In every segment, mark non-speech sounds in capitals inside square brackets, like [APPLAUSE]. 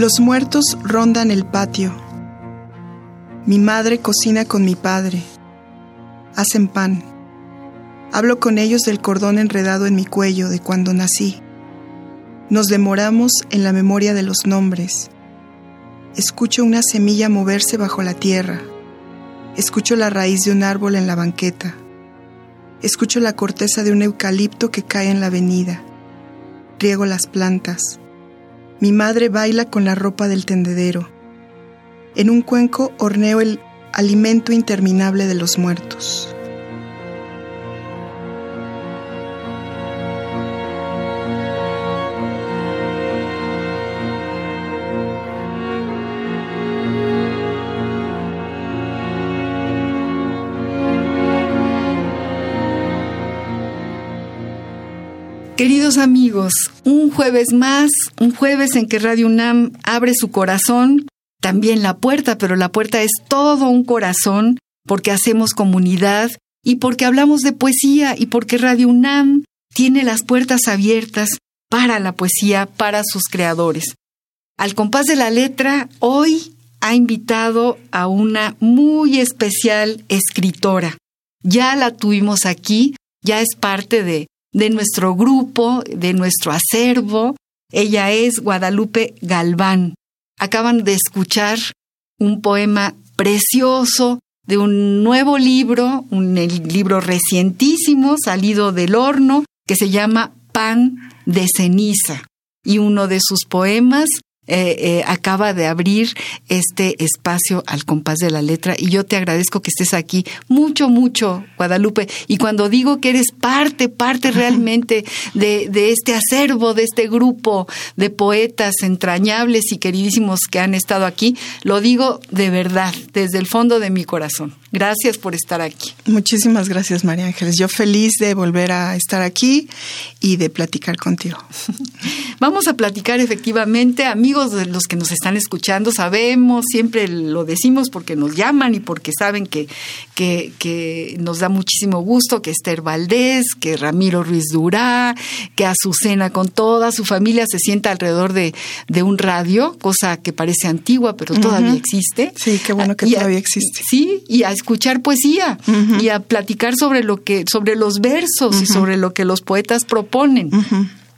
Los muertos rondan el patio. Mi madre cocina con mi padre. Hacen pan. Hablo con ellos del cordón enredado en mi cuello de cuando nací. Nos demoramos en la memoria de los nombres. Escucho una semilla moverse bajo la tierra. Escucho la raíz de un árbol en la banqueta. Escucho la corteza de un eucalipto que cae en la avenida. Riego las plantas. Mi madre baila con la ropa del tendedero. En un cuenco horneo el alimento interminable de los muertos. Queridos amigos, un jueves más, un jueves en que Radio UNAM abre su corazón, también la puerta, pero la puerta es todo un corazón porque hacemos comunidad y porque hablamos de poesía y porque Radio UNAM tiene las puertas abiertas para la poesía, para sus creadores. Al compás de la letra, hoy ha invitado a una muy especial escritora. Ya la tuvimos aquí, ya es parte de de nuestro grupo, de nuestro acervo. Ella es Guadalupe Galván. Acaban de escuchar un poema precioso de un nuevo libro, un libro recientísimo, salido del horno, que se llama Pan de ceniza. Y uno de sus poemas eh, eh, acaba de abrir este espacio al compás de la letra y yo te agradezco que estés aquí mucho, mucho, Guadalupe. Y cuando digo que eres parte, parte realmente de, de este acervo, de este grupo de poetas entrañables y queridísimos que han estado aquí, lo digo de verdad, desde el fondo de mi corazón. Gracias por estar aquí. Muchísimas gracias, María Ángeles. Yo feliz de volver a estar aquí y de platicar contigo. [LAUGHS] Vamos a platicar efectivamente, amigos de los que nos están escuchando, sabemos, siempre lo decimos porque nos llaman y porque saben que, que, nos da muchísimo gusto que Esther Valdés, que Ramiro Ruiz Durá, que Azucena con toda su familia se sienta alrededor de, un radio, cosa que parece antigua, pero todavía existe. Sí, qué bueno que todavía existe. Sí, y escuchar poesía y a platicar sobre lo que, sobre los versos y sobre lo que los poetas proponen.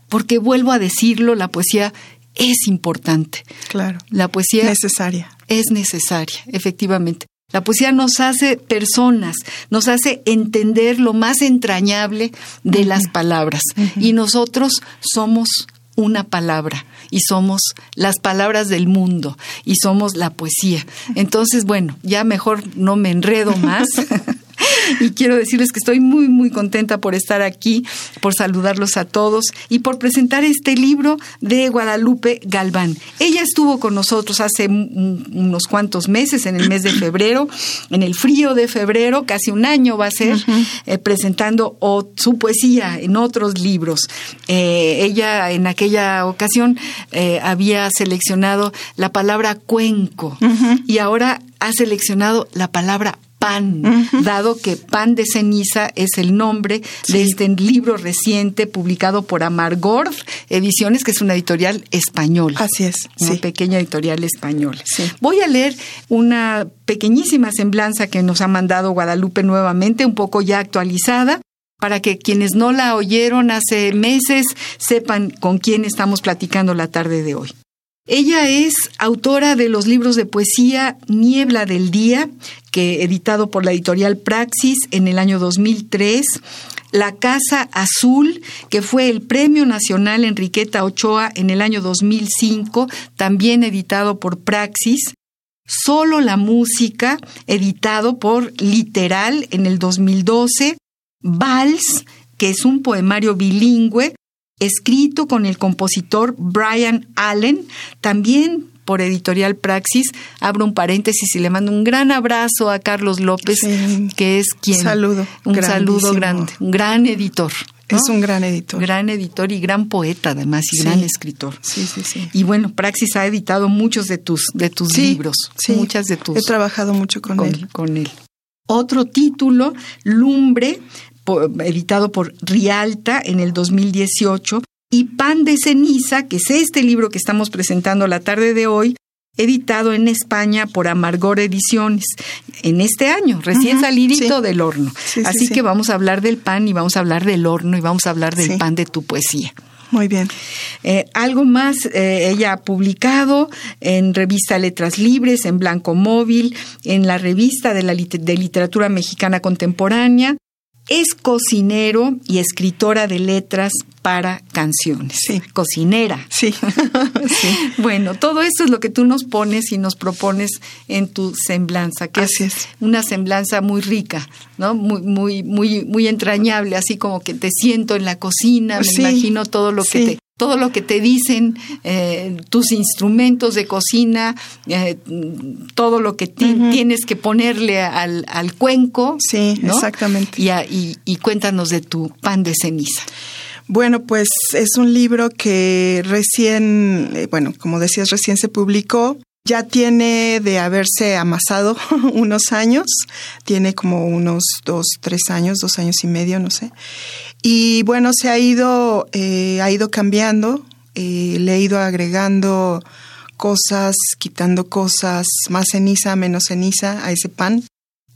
Porque vuelvo a decirlo, la poesía es importante. Claro. La poesía necesaria. Es necesaria, efectivamente. La poesía nos hace personas, nos hace entender lo más entrañable de las palabras. Y nosotros somos una palabra y somos las palabras del mundo y somos la poesía. Entonces, bueno, ya mejor no me enredo más. [LAUGHS] y quiero decirles que estoy muy, muy contenta por estar aquí, por saludarlos a todos y por presentar este libro de Guadalupe Galván. Ella estuvo con nosotros hace unos cuantos meses, en el mes de [CLEARS THROAT] febrero, en el frío de febrero, casi un año va a ser, eh, presentando su poesía en otros libros. Eh, ella en aquella ocasión eh, había seleccionado la palabra cuenco y ahora ha seleccionado la palabra pan, dado que Pan de ceniza es el nombre de este libro reciente publicado por Amargord Ediciones, que es una editorial española. Así es. Una pequeña editorial española. Voy a leer una pequeñísima semblanza que nos ha mandado Guadalupe nuevamente, un poco ya actualizada para que quienes no la oyeron hace meses sepan con quién estamos platicando la tarde de hoy. Ella es autora de los libros de poesía Niebla del Día, que editado por la editorial Praxis en el año 2003, La Casa Azul, que fue el Premio Nacional Enriqueta Ochoa en el año 2005, también editado por Praxis, Solo la música, editado por Literal en el 2012, Vals, que es un poemario bilingüe, escrito con el compositor Brian Allen, también por Editorial Praxis. Abro un paréntesis y le mando un gran abrazo a Carlos López, que es quien... Saludo. Un saludo grande, un gran editor. Es un gran editor. Gran editor y gran poeta además y gran escritor. Sí, sí, sí. Y bueno, Praxis ha editado muchos de tus, de tus libros. Sí, muchas de tus. He trabajado mucho con, él. Con él. Otro título, Lumbre, editado por Rialta en el 2018, y Pan de Ceniza, que es este libro que estamos presentando la tarde de hoy, editado en España por Amargor Ediciones en este año, recién salidito del horno. Así que vamos a hablar del pan y vamos a hablar del horno y vamos a hablar del pan de tu poesía. Muy bien. Eh, algo más, eh, ella ha publicado en revista Letras Libres, en Blanco Móvil, en la revista de, la de literatura mexicana contemporánea, es cocinero y escritora de letras para canciones. Sí. Cocinera. Sí. [LAUGHS] Bueno, todo eso es lo que tú nos pones y nos propones en tu semblanza, que es, una semblanza muy rica, ¿no? Muy, muy, muy, muy entrañable, así como que te siento en la cocina, me imagino todo lo que te todo lo que te dicen, eh, tus instrumentos de cocina, eh, todo lo que tienes que ponerle al, cuenco. Sí, exactamente. Y, y, cuéntanos de tu pan de ceniza. Bueno, pues es un libro que recién, eh, bueno, como decías, recién se publicó. Ya tiene de haberse amasado [LAUGHS] unos años, tiene como unos dos, tres años, dos años y medio, no sé. Y bueno, se ha ido, eh, ha ido cambiando, eh, le he ido agregando cosas, quitando cosas, más ceniza, menos ceniza a ese pan.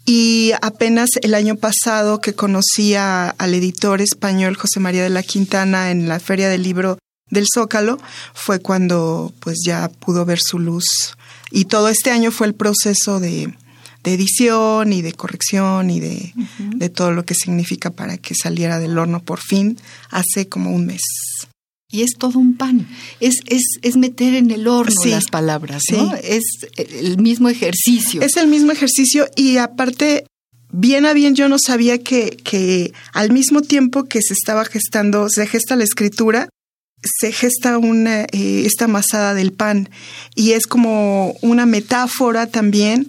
Y apenas el año pasado que conocí al editor español José María de la Quintana en la Feria del Libro del Zócalo, fue cuando pues ya pudo ver su luz. Y todo este año fue el proceso de, de edición y de corrección y de, de, todo lo que significa para que saliera del horno por fin hace como un mes. Y es todo un pan, es, es, es meter en el horno las palabras, ¿no? Es el mismo ejercicio. Es el mismo ejercicio y aparte, bien a bien yo no sabía que, que al mismo tiempo que se estaba gestando, se gesta la escritura, se gesta una, eh, esta masada del pan. Y es como una metáfora también,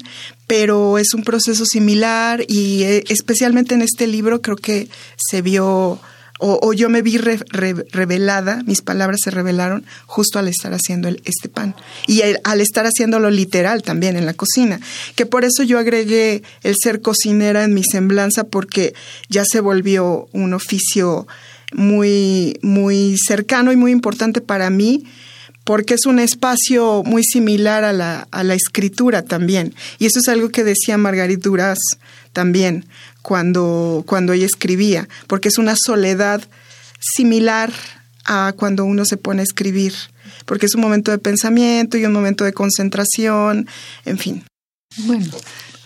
pero es un proceso similar y eh, especialmente en este libro creo que se vio o, yo me vi revelada, mis palabras se revelaron justo al estar haciendo el, este pan. Y al estar haciéndolo literal también en la cocina, que por eso yo agregué el ser cocinera en mi semblanza porque ya se volvió un oficio muy, muy cercano y muy importante para mí, porque es un espacio muy similar a la, a la escritura también. Y eso es algo que decía Margarit Duras también cuando, cuando ella escribía, porque es una soledad similar a cuando uno se pone a escribir, porque es un momento de pensamiento y un momento de concentración, en fin. Bueno,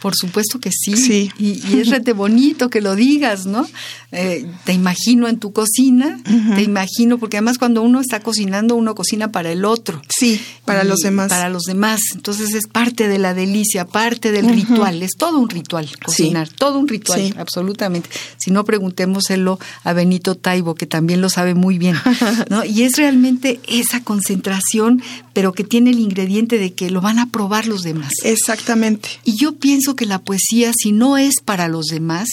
por supuesto que sí. Y, es rete bonito que lo digas, ¿no? Eh, te imagino en tu cocina, te imagino, porque además cuando uno está cocinando, uno cocina para el otro. Sí, para los demás. Para los demás. Entonces es parte de la delicia, parte del ritual. Es todo un ritual cocinar, todo un ritual, absolutamente. Si no, preguntémoselo a Benito Taibo, que también lo sabe muy bien. ¿no? Y es realmente esa concentración, pero que tiene el ingrediente de que lo van a probar los demás. Exactamente. Y yo pienso que la poesía, si no es para los demás,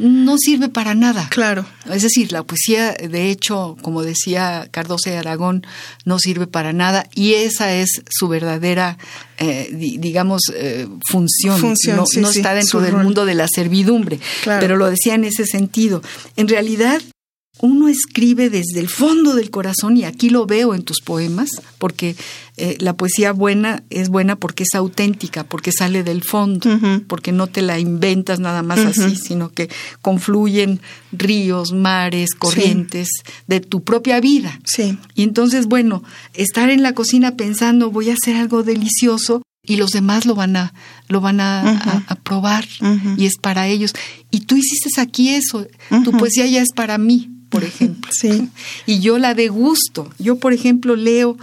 no sirve para nada. Claro. Es decir, la poesía, de hecho, como decía Cardoso de Aragón, no sirve para nada y esa es su verdadera, eh, digamos, eh, función. función. No, está dentro del mundo de la servidumbre, pero lo decía en ese sentido. En realidad, uno escribe desde el fondo del corazón, y aquí lo veo en tus poemas, porque eh, la poesía buena es buena porque es auténtica, porque sale del fondo, porque no te la inventas nada más así, sino que confluyen ríos, mares, corrientes de tu propia vida. Sí. Y entonces, bueno, estar en la cocina pensando voy a hacer algo delicioso y los demás lo van a lo van a, probar y es para ellos. Y tú hiciste aquí eso, tu poesía ya es para mí por ejemplo. [LAUGHS] Sí. Y yo la de gusto. Yo, por ejemplo, leo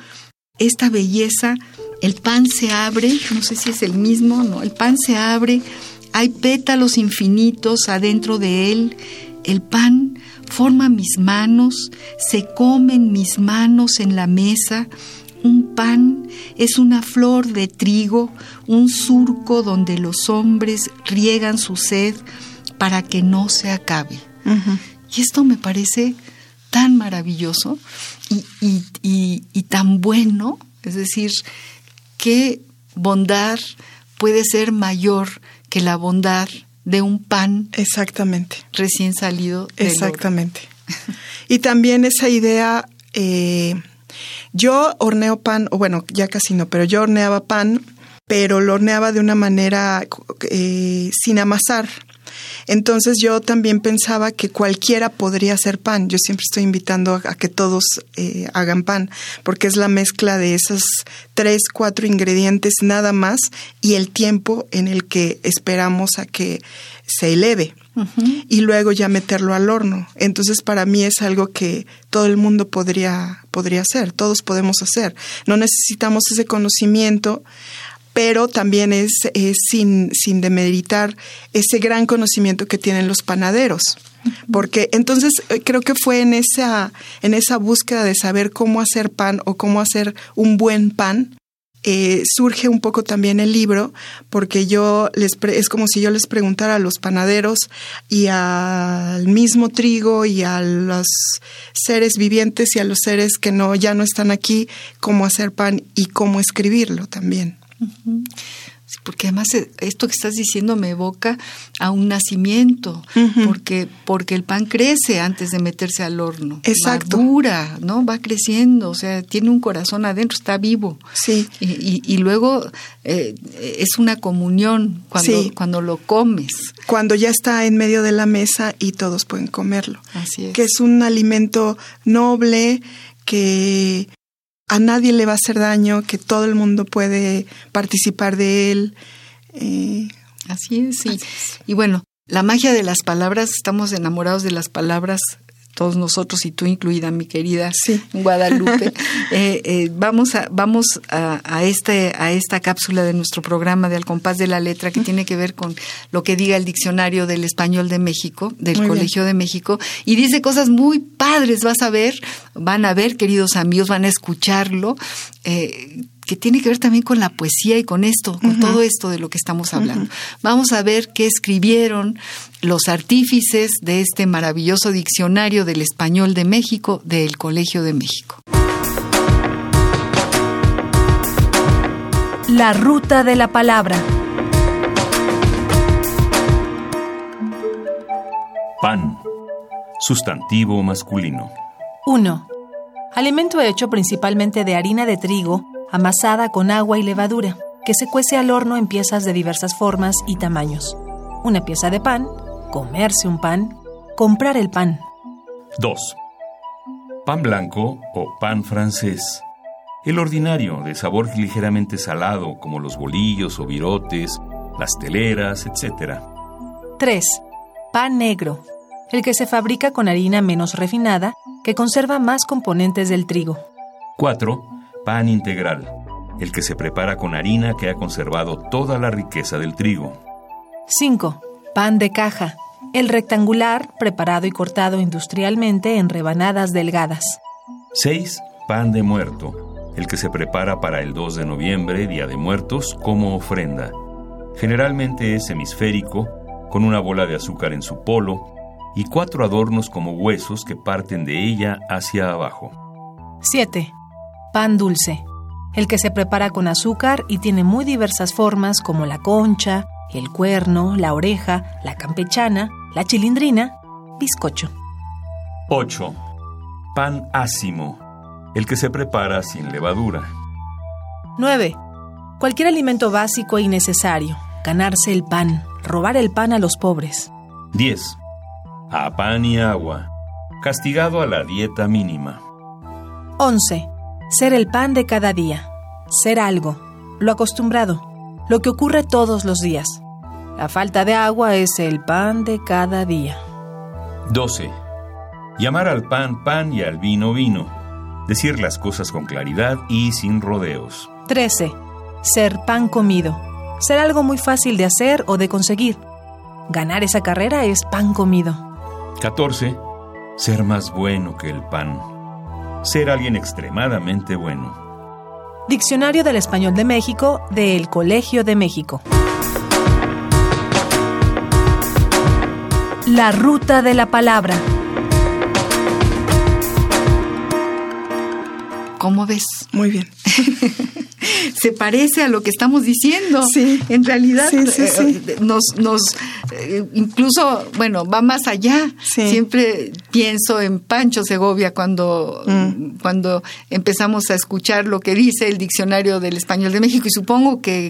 esta belleza, el pan se abre, no sé si es el mismo, no, el pan se abre, hay pétalos infinitos adentro de él, el pan forma mis manos, se comen mis manos en la mesa, un pan es una flor de trigo, un surco donde los hombres riegan su sed para que no se acabe. Y esto me parece tan maravilloso y, tan bueno, es decir, qué bondad puede ser mayor que la bondad de un pan. Exactamente. Recién salido. Exactamente. y también esa idea, eh, yo horneo pan, o bueno, ya casi no, pero yo horneaba pan, pero lo horneaba de una manera eh, sin amasar. Entonces yo también pensaba que cualquiera podría hacer pan. Yo siempre estoy invitando a, que todos eh, hagan pan, porque es la mezcla de esos tres, cuatro ingredientes nada más y el tiempo en el que esperamos a que se eleve. Y luego ya meterlo al horno. Entonces, para mí es algo que todo el mundo podría, podría hacer, todos podemos hacer. No necesitamos ese conocimiento pero también es, sin, sin demeritar ese gran conocimiento que tienen los panaderos. Porque entonces eh, creo que fue en esa, en esa búsqueda de saber cómo hacer pan o cómo hacer un buen pan, eh, surge un poco también el libro, porque yo les es como si yo les preguntara a los panaderos y al mismo trigo y a los seres vivientes y a los seres que no ya no están aquí, cómo hacer pan y cómo escribirlo también porque además eh, esto que estás diciendo me evoca a un nacimiento, porque, porque el pan crece antes de meterse al horno. Exacto. Madura, ¿no? Va creciendo, o sea, tiene un corazón adentro, está vivo. Sí. Y, luego eh, es una comunión cuando, cuando lo comes. Cuando ya está en medio de la mesa y todos pueden comerlo. Así es. Que es un alimento noble que a nadie le va a hacer daño, que todo el mundo puede participar de él. Eh, así es, sí. Y bueno, la magia de las palabras, estamos enamorados de las palabras todos nosotros y tú incluida, mi querida [LAUGHS] Guadalupe. [LAUGHS] Eh, eh, vamos a, vamos a, este, a esta cápsula de nuestro programa de Al compás de la letra que tiene que ver con lo que diga el diccionario del español de México, del Colegio de México, y dice cosas muy padres, vas a ver, van a ver, queridos amigos, van a escucharlo. Eh, que tiene que ver también con la poesía y con esto, con todo esto de lo que estamos hablando. Vamos a ver qué escribieron los artífices de este maravilloso diccionario del español de México del Colegio de México. La ruta de la palabra. Pan. Sustantivo masculino. 1. Alimento hecho principalmente de harina de trigo, amasada con agua y levadura, que se cuece al horno en piezas de diversas formas y tamaños. Una pieza de pan, comerse un pan, comprar el pan. 2. Pan blanco o pan francés. El ordinario, de sabor ligeramente salado, como los bolillos o virotes, las teleras, etc. 3. Pan negro. El que se fabrica con harina menos refinada, que conserva más componentes del trigo. 4 pan integral, el que se prepara con harina que ha conservado toda la riqueza del trigo. 5. Pan de caja, el rectangular preparado y cortado industrialmente en rebanadas delgadas. 6. Pan de muerto, el que se prepara para el 2 de noviembre, Día de Muertos, como ofrenda. Generalmente es hemisférico, con una bola de azúcar en su polo y cuatro adornos como huesos que parten de ella hacia abajo. 7 pan dulce, el que se prepara con azúcar y tiene muy diversas formas como la concha, el cuerno, la oreja, la campechana, la chilindrina, bizcocho. 8. Pan ácimo, el que se prepara sin levadura. 9. Cualquier alimento básico y necesario, ganarse el pan, robar el pan a los pobres. 10. A pan y agua, castigado a la dieta mínima. 11. Ser el pan de cada día. Ser algo. Lo acostumbrado. Lo que ocurre todos los días. La falta de agua es el pan de cada día. 12. Llamar al pan pan y al vino vino. Decir las cosas con claridad y sin rodeos. 13. Ser pan comido. Ser algo muy fácil de hacer o de conseguir. Ganar esa carrera es pan comido. 14. Ser más bueno que el pan. Ser alguien extremadamente bueno. Diccionario del Español de México del Colegio de México. La ruta de la palabra. ¿Cómo ves? Muy bien. [LAUGHS] Se parece a lo que estamos diciendo. Sí. En realidad, Sí, sí, eh, sí. eh, nos, nos eh, incluso, bueno, va más allá. Siempre pienso en Pancho Segovia cuando, Mm. cuando empezamos a escuchar lo que dice el diccionario del español de México y supongo que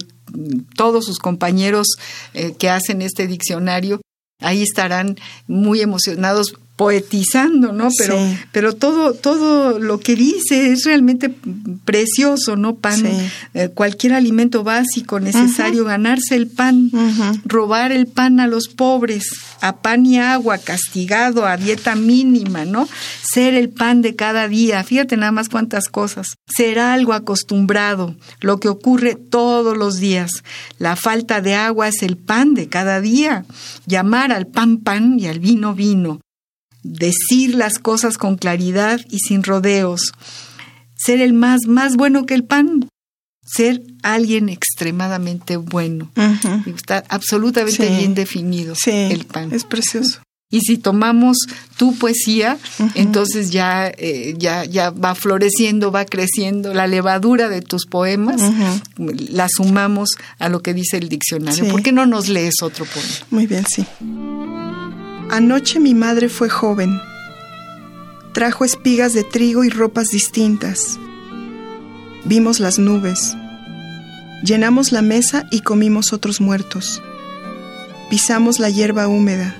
todos sus compañeros eh, que hacen este diccionario ahí estarán muy emocionados poetizando, ¿no? Pero, Sí. pero todo, todo lo que dice es realmente precioso, ¿no? Pan, Sí. eh, cualquier alimento básico necesario, ganarse el pan, robar el pan a los pobres, a pan y agua, castigado, a dieta mínima, ¿no? Ser el pan de cada día, fíjate nada más cuántas cosas. Ser algo acostumbrado, lo que ocurre todos los días. La falta de agua es el pan de cada día. Llamar al pan pan y al vino vino. Decir las cosas con claridad y sin rodeos. Ser el más, más bueno que el pan. Ser alguien extremadamente bueno. Ujú. Está absolutamente Sí. bien definido Sí, el pan. es precioso. Y si tomamos tu poesía, entonces ya, eh, ya, ya va floreciendo, va creciendo la levadura de tus poemas, la sumamos a lo que dice el diccionario. Sí. ¿Por qué no nos lees otro poema? Muy bien, sí. Anoche mi madre fue joven. Trajo espigas de trigo y ropas distintas. Vimos las nubes. Llenamos la mesa y comimos otros muertos. Pisamos la hierba húmeda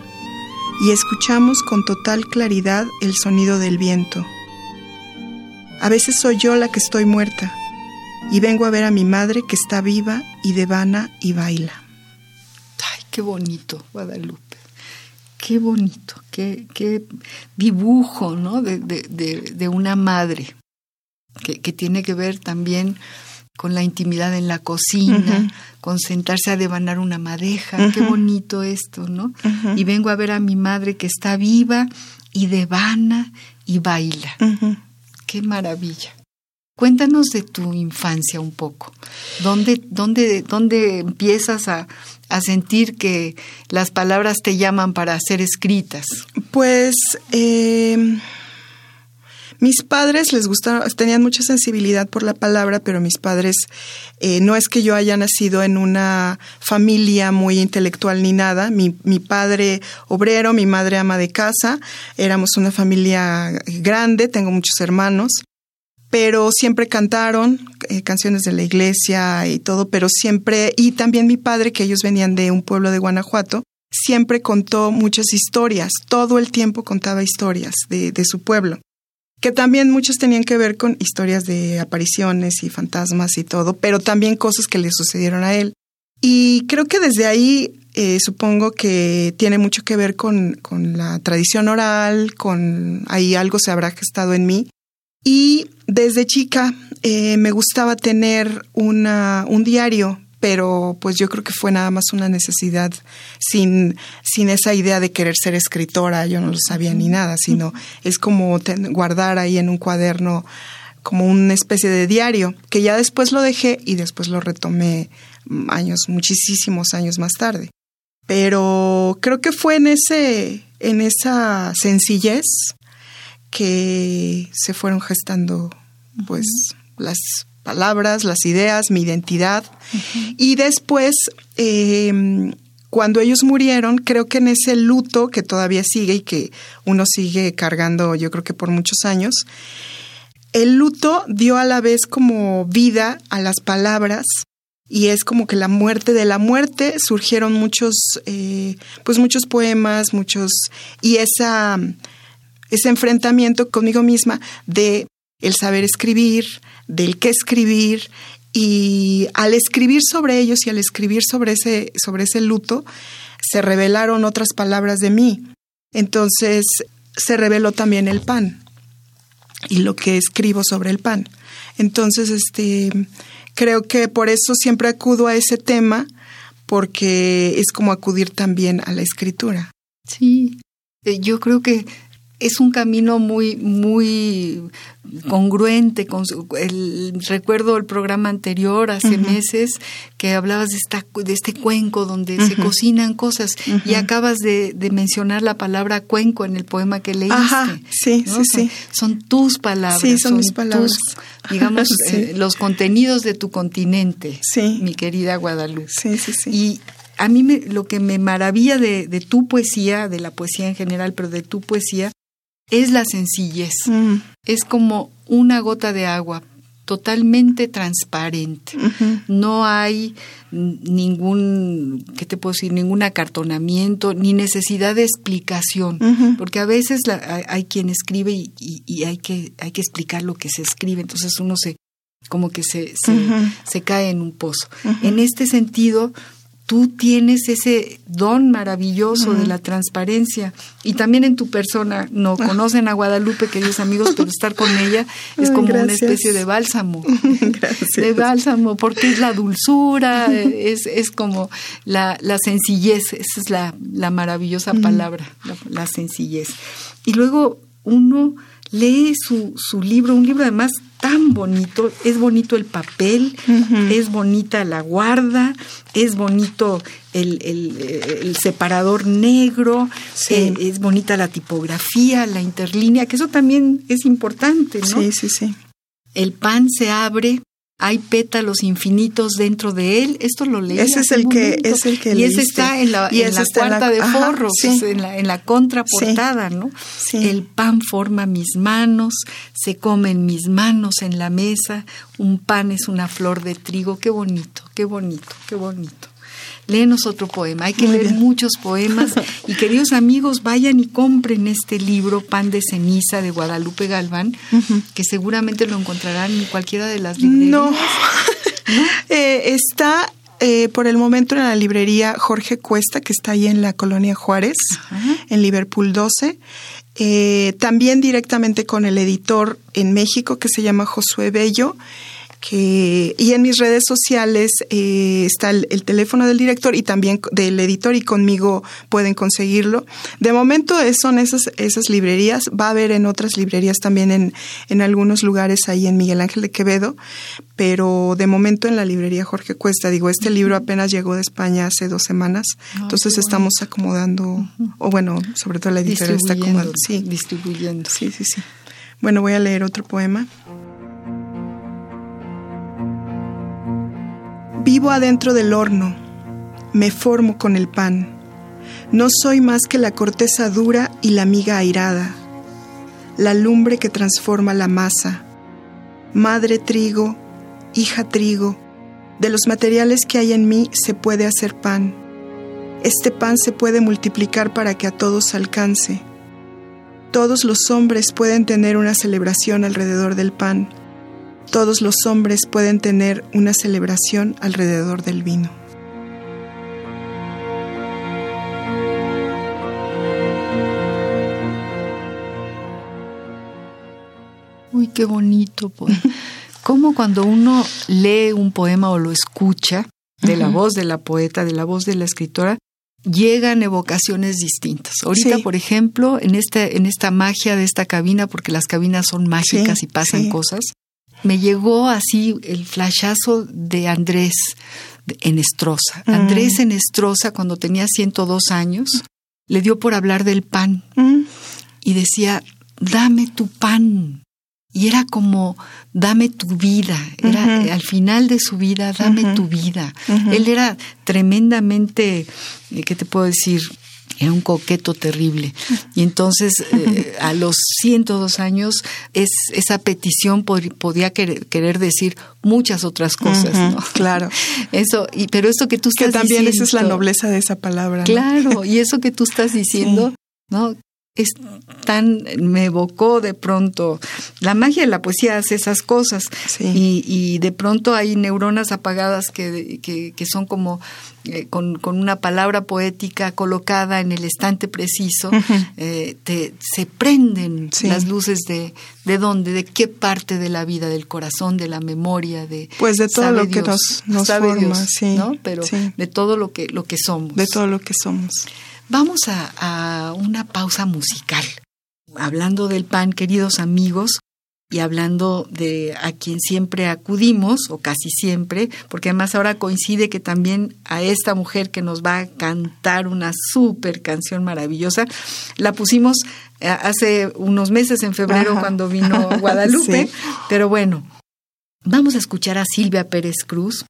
y escuchamos con total claridad el sonido del viento. A veces soy yo la que estoy muerta y vengo a ver a mi madre que está viva y devana y baila. Ay, qué bonito, Guadalupe. Qué bonito, qué, qué dibujo, ¿no? De, de, de, de una madre, que, que, tiene que ver también con la intimidad en la cocina, uh -huh. con sentarse a devanar una madeja. Uh -huh. Qué bonito esto, ¿no? Uh -huh. Y vengo a ver a mi madre que está viva y devana y baila. Qué maravilla. Cuéntanos de tu infancia un poco. ¿Dónde, dónde, dónde empiezas a, a, sentir que las palabras te llaman para ser escritas? Pues eh, mis padres les gustaron, tenían mucha sensibilidad por la palabra, pero mis padres eh, no es que yo haya nacido en una familia muy intelectual ni nada. Mi, mi padre obrero, mi madre ama de casa, éramos una familia grande, tengo muchos hermanos pero siempre cantaron eh, canciones de la iglesia y todo, pero siempre, y también mi padre, que ellos venían de un pueblo de Guanajuato, siempre contó muchas historias, todo el tiempo contaba historias de, de su pueblo, que también muchas tenían que ver con historias de apariciones y fantasmas y todo, pero también cosas que le sucedieron a él. Y creo que desde ahí eh, supongo que tiene mucho que ver con, con la tradición oral, con ahí algo se habrá gestado en mí. Y desde chica eh, me gustaba tener una, un diario, pero pues yo creo que fue nada más una necesidad sin, sin esa idea de querer ser escritora, yo no lo sabía ni nada, sino es como guardar ahí en un cuaderno como una especie de diario, que ya después lo dejé y después lo retomé años, muchísimos años más tarde. Pero creo que fue en ese, en esa sencillez que se fueron gestando pues uh -huh. las palabras, las ideas, mi identidad. Uh -huh. Y después, eh, cuando ellos murieron, creo que en ese luto que todavía sigue y que uno sigue cargando, yo creo que por muchos años, el luto dio a la vez como vida a las palabras y es como que la muerte de la muerte surgieron muchos, eh, pues muchos poemas, muchos y esa ese enfrentamiento conmigo misma de el saber escribir, del qué escribir y al escribir sobre ellos y al escribir sobre ese sobre ese luto se revelaron otras palabras de mí. Entonces se reveló también el pan. y lo que escribo sobre el pan. Entonces, este, creo que por eso siempre acudo a ese tema, porque es como acudir también a la escritura. Sí, eh, yo creo que es un camino muy, muy congruente con el recuerdo del programa anterior hace meses que hablabas de esta de este cuenco donde se cocinan cosas y acabas de, mencionar la palabra cuenco en el poema que leíste sí sí sí. Son tus palabras sí son, mis palabras. digamos [LAUGHS] eh, los contenidos de tu continente sí. mi querida Guadalupe. Sí sí sí. Y a mí me, lo que me maravilla de, de tu poesía, de la poesía en general, pero de tu poesía, es la sencillez. Mm. Es como una gota de agua totalmente transparente. No hay ningún, ¿qué te puedo decir? Ningún acartonamiento, ni necesidad de explicación, porque a veces hay, quien escribe y, hay, que, hay que explicar lo que se escribe, entonces uno se como que se, se, cae en un pozo. En este sentido, tú tienes ese don maravilloso de la transparencia. Y también en tu persona, no ah. conocen a Guadalupe, queridos amigos, pero estar con ella es como una especie de bálsamo, [LAUGHS] de bálsamo, porque es la dulzura, es, es como la, la sencillez, esa es la, la maravillosa palabra, la, sencillez. Y luego uno lee su, su libro, un libro además tan bonito, es bonito el papel, es bonita la guarda, es bonito el, el, separador negro, eh, es bonita la tipografía, la interlínea, que eso también es importante, ¿no? Sí, sí, sí. El pan se abre hay pétalos infinitos dentro de él. Esto lo leí. Ese es el que es el que y ese está en la, en la cuarta de forros, en la en la contraportada, ¿no? El pan forma mis manos, se comen mis manos en la mesa. Un pan es una flor de trigo. Qué bonito, qué bonito, qué bonito léenos otro poema. Hay que leer muchos poemas. [LAUGHS] Y queridos amigos, vayan y compren este libro, Pan de Ceniza, de Guadalupe Galván, que seguramente lo encontrarán en cualquiera de las librerías. No. [LAUGHS] Eh, está eh, por el momento en la librería Jorge Cuesta, que está ahí en la colonia Juárez, en Liverpool 12. Eh, también directamente con el editor en México, que se llama Josué Bello que y en mis redes sociales eh, está el, teléfono del director y también del editor y conmigo pueden conseguirlo. De momento son esas, esas librerías, va a haber en otras librerías también en, en algunos lugares ahí en Miguel Ángel de Quevedo, pero de momento en la librería Jorge Cuesta. Digo, este libro apenas llegó de España hace dos semanas, entonces estamos acomodando, o bueno, sobre todo la editorial está acomodando. Sí, distribuyendo. Sí, sí, sí. Bueno, voy a leer otro poema. Vivo adentro del horno, me formo con el pan. No soy más que la corteza dura y la miga airada, la lumbre que transforma la masa. Madre trigo, hija trigo, de los materiales que hay en mí se puede hacer pan. Este pan se puede multiplicar para que a todos alcance. Todos los hombres pueden tener una celebración alrededor del pan todos los hombres pueden tener una celebración alrededor del vino. Uy, qué bonito. Pues. Como cuando uno lee un poema o lo escucha de la voz de la poeta, de la voz de la escritora, llegan evocaciones distintas. Ahorita, por ejemplo, en, este, en esta magia de esta cabina, porque las cabinas son mágicas y pasan cosas, me llegó así el flashazo de Andrés en Estroza. Mm. Andrés en Estroza, cuando tenía 102 años, le dio por hablar del pan mm. y decía, dame tu pan. Y era como, dame tu vida. Era al final de su vida, dame tu vida. Él era tremendamente, eh, ¿qué te puedo decir? Era un coqueto terrible. Y entonces, [LAUGHS] eh, a los 102 años, es, esa petición podía querer, decir muchas otras cosas, ¿no? Claro. [LAUGHS] Eso, y, pero eso que tú estás Que también esa es la nobleza de esa palabra. Claro, y eso que tú estás [LAUGHS] diciendo, ¿no? Es tan, me evocó de pronto, la magia de la poesía hace esas cosas y, y, de pronto hay neuronas apagadas que, que, que son como eh, con, con, una palabra poética colocada en el estante preciso, eh, te, se prenden las luces de, de dónde, de qué parte de la vida, del corazón, de la memoria, de... Pues de todo lo que nos, nos forma, sí, ¿no? Pero de todo lo que, lo que somos. De todo lo que somos. Vamos a, una pausa musical. Hablando del pan, queridos amigos, y hablando de a quien siempre acudimos, o casi siempre, porque además ahora coincide que también a esta mujer que nos va a cantar una súper canción maravillosa, la pusimos eh, hace unos meses, en febrero, cuando vino [LAUGHS] Guadalupe, pero bueno, vamos a escuchar a Silvia Pérez Cruz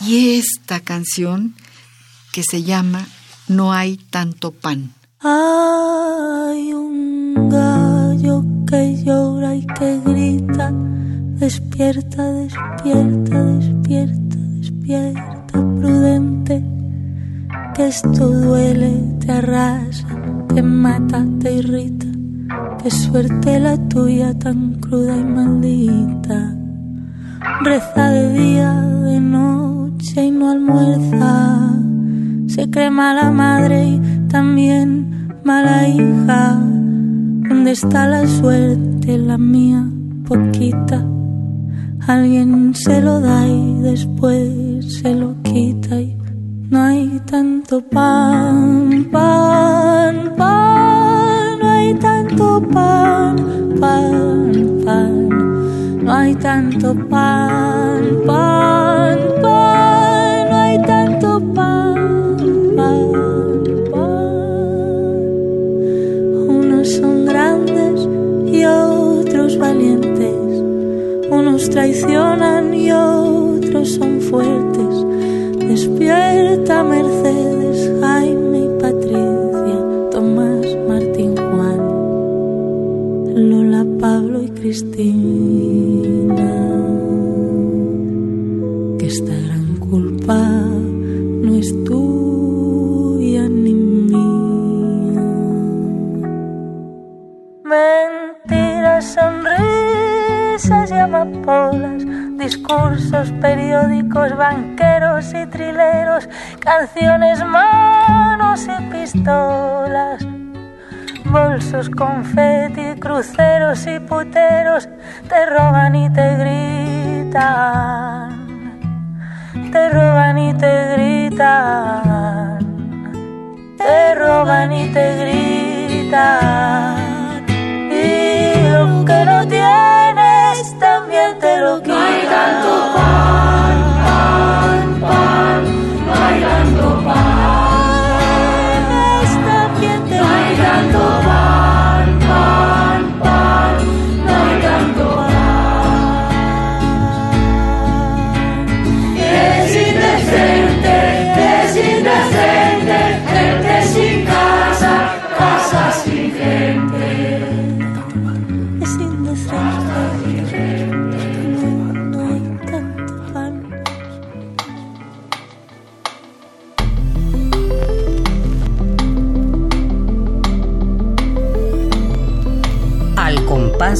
y esta canción que se llama no hay tanto pan. Hay un gallo que llora y que grita, despierta, despierta, despierta, despierta, prudente, que esto duele, te arrasa, te mata, te irrita, que suerte la tuya tan cruda y maldita. Reza de día, de noche y no almuerza se cree mala madre y también mala hija. ¿Dónde está la suerte, la mía, poquita? Alguien se lo da y después se lo quita y no hay tanto pan, pan, pan, no hay tanto pan, pan, pan, no hay tanto pan, pan, pan, unos traicionan y otros son fuertes. Despierta Mercedes, Jaime y Patricia, Tomás, Martín, Juan, Lola, Pablo y Cristina. Sonrisas y amapolas, discursos periódicos, banqueros y trileros, canciones, manos y pistolas, bolsos, confeti, cruceros y puteros, te roban y te gritan, te roban y te gritan, te roban y te gritan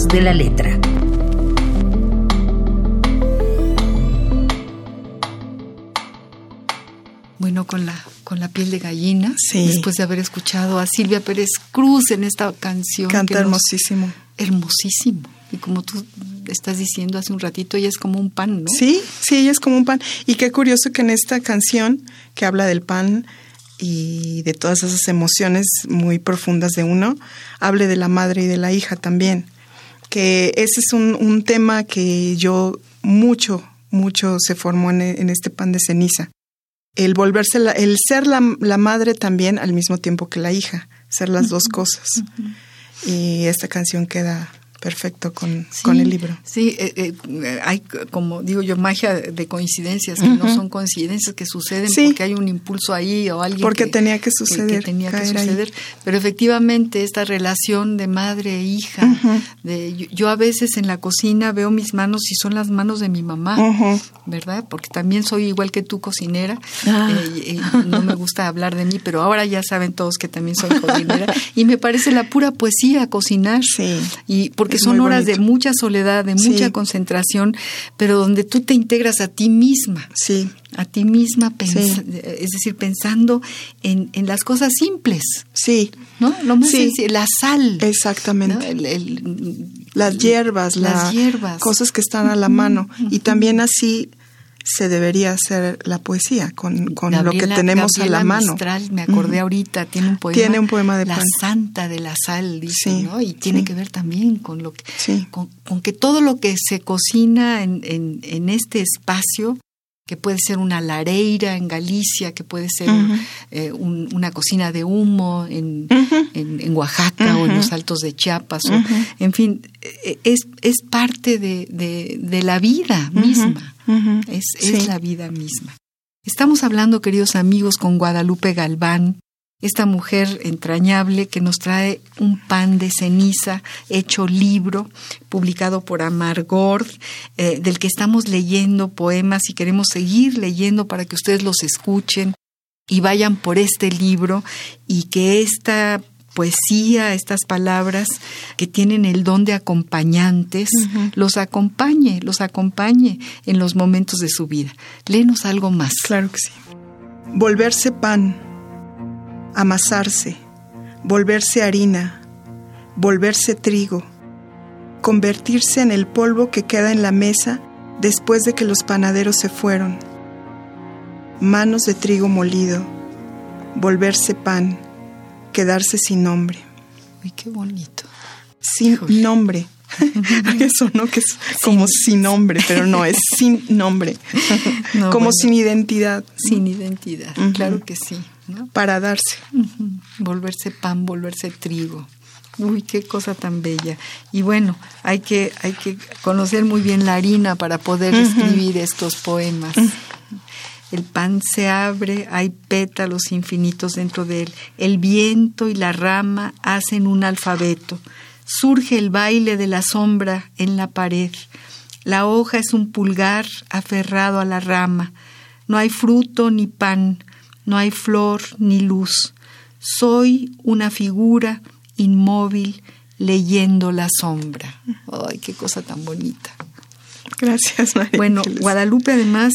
de la letra. Bueno, con la, con la piel de gallina, después de haber escuchado a Silvia Pérez Cruz en esta canción. Canta hermosísimo. hermosísimo. Y como tú estás diciendo hace un ratito, ella es como un pan, ¿no? Sí, sí, ella es como un pan. Y qué curioso que en esta canción que habla del pan y de todas esas emociones muy profundas de uno, hable de la madre y de la hija también que ese es un, tema que yo mucho, mucho se formó en, este pan de ceniza. El volverse, el ser la, madre también al mismo tiempo que la hija, ser las dos cosas. Y esta canción queda perfecto con, Sí, con el libro. Sí, eh, eh, hay, como digo yo, magia de coincidencias, que no son coincidencias que suceden Sí. porque hay un impulso ahí o alguien Porque que, tenía que suceder, que tenía que ahí. suceder. Pero efectivamente esta relación de madre e hija, de, yo, yo a veces en la cocina veo mis manos y son las manos de mi mamá. ¿verdad? Porque también soy igual que tú cocinera. Ah. Eh, no me gusta hablar de mí, pero ahora ya saben todos que también soy cocinera. [LAUGHS] y me parece la pura poesía cocinar. Sí. Y porque Son horas de mucha soledad, de Sí. mucha concentración, pero donde tú te integras a ti misma. Sí, A ti misma, Sí. es decir, pensando en, en las cosas simples, sí, ¿no? Lo más Sí. sencillo, la sal. ¿no? exactamente. El- el- Las hierbas, las la- hierbas. cosas que están a la mano. Y también así se debería hacer la poesía, con, con lo que tenemos Gabriela a la mano. Mistral, me acordé ahorita, tiene un poema. Tiene un poema de La pan. santa de la sal, dice, Sí, ¿no? Y tiene sí. que ver también con lo que, Sí. con, con que todo lo que se cocina en, en, en este espacio, que puede ser una lareira en Galicia, que puede ser eh, un- una cocina de humo en, en, en Oaxaca o en los altos de Chiapas, o- en fin, eh, es, es parte de, de- de la vida misma. Es, Sí. es la vida misma. Estamos hablando, queridos amigos, con Guadalupe Galván, esta mujer entrañable que nos trae un pan de ceniza hecho libro, publicado por Amargord, eh, del que estamos leyendo poemas y queremos seguir leyendo para que ustedes los escuchen y vayan por este libro y que esta poesía, estas palabras que tienen el don de acompañantes, los acompañe, los acompañe en los momentos de su vida. Léenos algo más. Claro que sí. Volverse pan, amasarse, volverse harina, volverse trigo, convertirse en el polvo que queda en la mesa después de que los panaderos se fueron. Manos de trigo molido, volverse pan, quedarse sin nombre. Uy, qué bonito. Sin nombre. [LAUGHS] Eso no que es como sin nombre, pero no, es sin nombre. [LAUGHS] No, como bueno. sin identidad. Sin identidad, claro que sí. ¿No? Para darse. Volverse pan, volverse trigo. Uy, qué cosa tan bella. Y bueno, hay que, hay que conocer muy bien la harina para poder escribir estos poemas. El pan se abre, hay pétalos infinitos dentro de él. El viento y la rama hacen un alfabeto. Surge el baile de la sombra en la pared. La hoja es un pulgar aferrado a la rama. No hay fruto ni pan, no hay flor ni luz. Soy una figura inmóvil leyendo la sombra. Ay, qué cosa tan bonita. Gracias, María. Bueno. Guadalupe además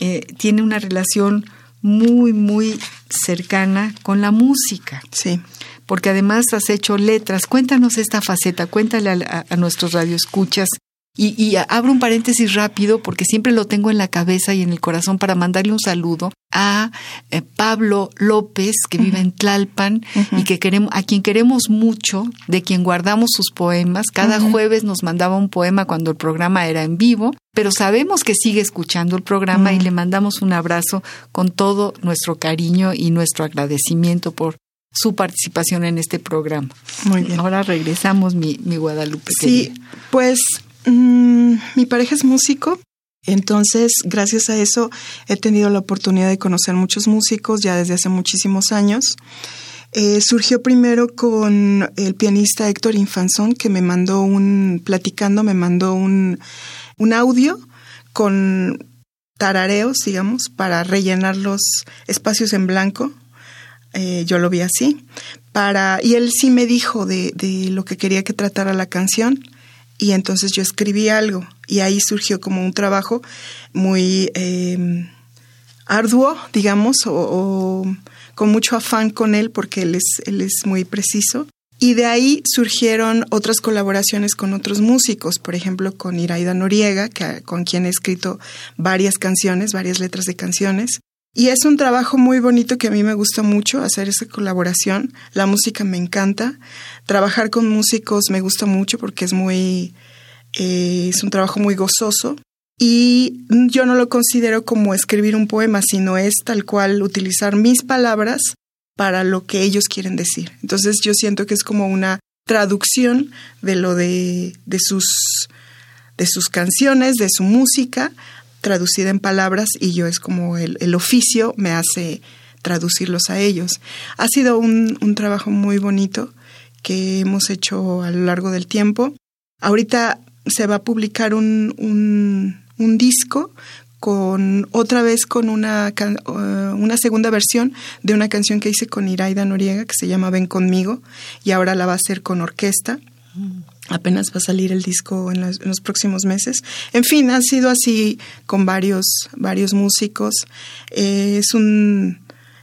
eh, tiene una relación muy, muy cercana con la música, Sí. porque además has hecho letras. Cuéntanos esta faceta, cuéntale a, a- a nuestros radioescuchas. Y, y abro un paréntesis rápido porque siempre lo tengo en la cabeza y en el corazón para mandarle un saludo a eh, Pablo López que vive en Tlalpan y que queremos a quien queremos mucho, de quien guardamos sus poemas. Cada jueves nos mandaba un poema cuando el programa era en vivo, pero sabemos que sigue escuchando el programa y le mandamos un abrazo con todo nuestro cariño y nuestro agradecimiento por su participación en este programa. Muy bien. Ahora regresamos, mi, mi Guadalupe. Sí, querida. pues mm, mi pareja es músico, entonces gracias a eso he tenido la oportunidad de conocer muchos músicos ya desde hace muchísimos años. Eh, surgió primero con el pianista Héctor Infanzón, que me mandó un, platicando, me mandó un, un audio con tarareos, digamos, para rellenar los espacios en blanco. Eh, yo lo vi así. Para, y él sí me dijo de, de lo que quería que tratara la canción. Y entonces yo escribí algo. Y ahí surgió como un trabajo muy eh, arduo, digamos, o, o con mucho afán con él, porque él es, él es muy preciso. Y de ahí surgieron otras colaboraciones con otros músicos, por ejemplo con Iraida Noriega, que, con quien he escrito varias canciones, varias letras de canciones. Y es un trabajo muy bonito que a mí me gusta mucho hacer esa colaboración. La música me encanta. Trabajar con músicos me gusta mucho porque es muy, eh, es un trabajo muy gozoso. Y yo no lo considero como escribir un poema, sino es tal cual utilizar mis palabras para lo que ellos quieren decir. Entonces yo siento que es como una traducción de lo de, de sus de sus canciones, de su música, traducida en palabras, y yo es como el, el oficio me hace traducirlos a ellos. Ha sido un, un trabajo muy bonito que hemos hecho a lo largo del tiempo. Ahorita se va a publicar un, un, un disco con otra vez con una, una segunda versión de una canción que hice con Iraida Noriega que se llama Ven conmigo y ahora la va a hacer con orquesta. Apenas va a salir el disco en los, en los, próximos meses. En fin, ha sido así con varios, varios músicos. Eh, es un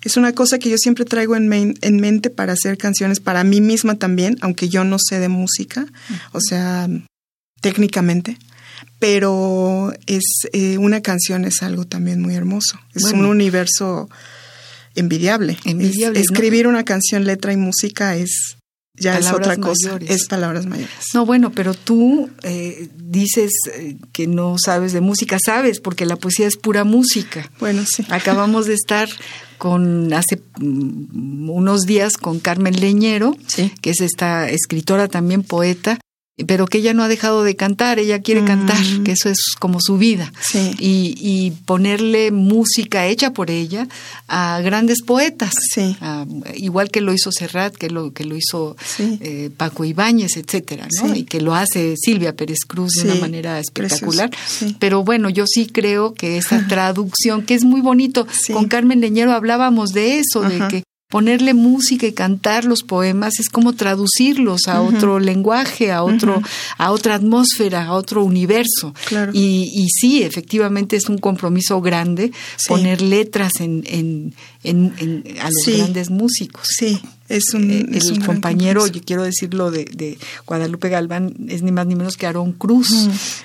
es una cosa que yo siempre traigo en, me en, mente para hacer canciones para mí misma también, aunque yo no sé de música, o sea, técnicamente. Pero es eh, una canción es algo también muy hermoso. Es bueno, un universo envidiable. envidiable es, escribir ¿no? una canción, letra y música es ya palabras es otra cosa, mayores. es palabras mayores. No, bueno, pero tú eh, dices eh, que no sabes de música, sabes, porque la poesía es pura música. Bueno, sí. Acabamos de estar con hace um, unos días con Carmen Leñero, sí. que es esta escritora también poeta, pero que ella no ha dejado de cantar, ella quiere mm. cantar, que eso es como su vida. Sí. Y, y, ponerle música hecha por ella a grandes poetas, sí. a, igual que lo hizo Serrat, que lo, que lo hizo sí. eh, Paco Ibáñez, etcétera, ¿no? Y que lo hace Silvia Pérez Cruz de una manera espectacular. Pero bueno, yo sí creo que esa [LAUGHS] traducción, que es muy bonito, con Carmen Leñero hablábamos de eso, Ajá. de que ponerle música y cantar los poemas es como traducirlos a uh -huh. otro lenguaje, a otro, uh -huh. a otra atmósfera, a otro universo. Claro. Y, y, sí, efectivamente es un compromiso grande sí. poner letras en, en, en, en a los sí. grandes músicos. Sí, es un, eh, es el un compañero, yo quiero decirlo de, de, Guadalupe Galván, es ni más ni menos que Aarón Cruz,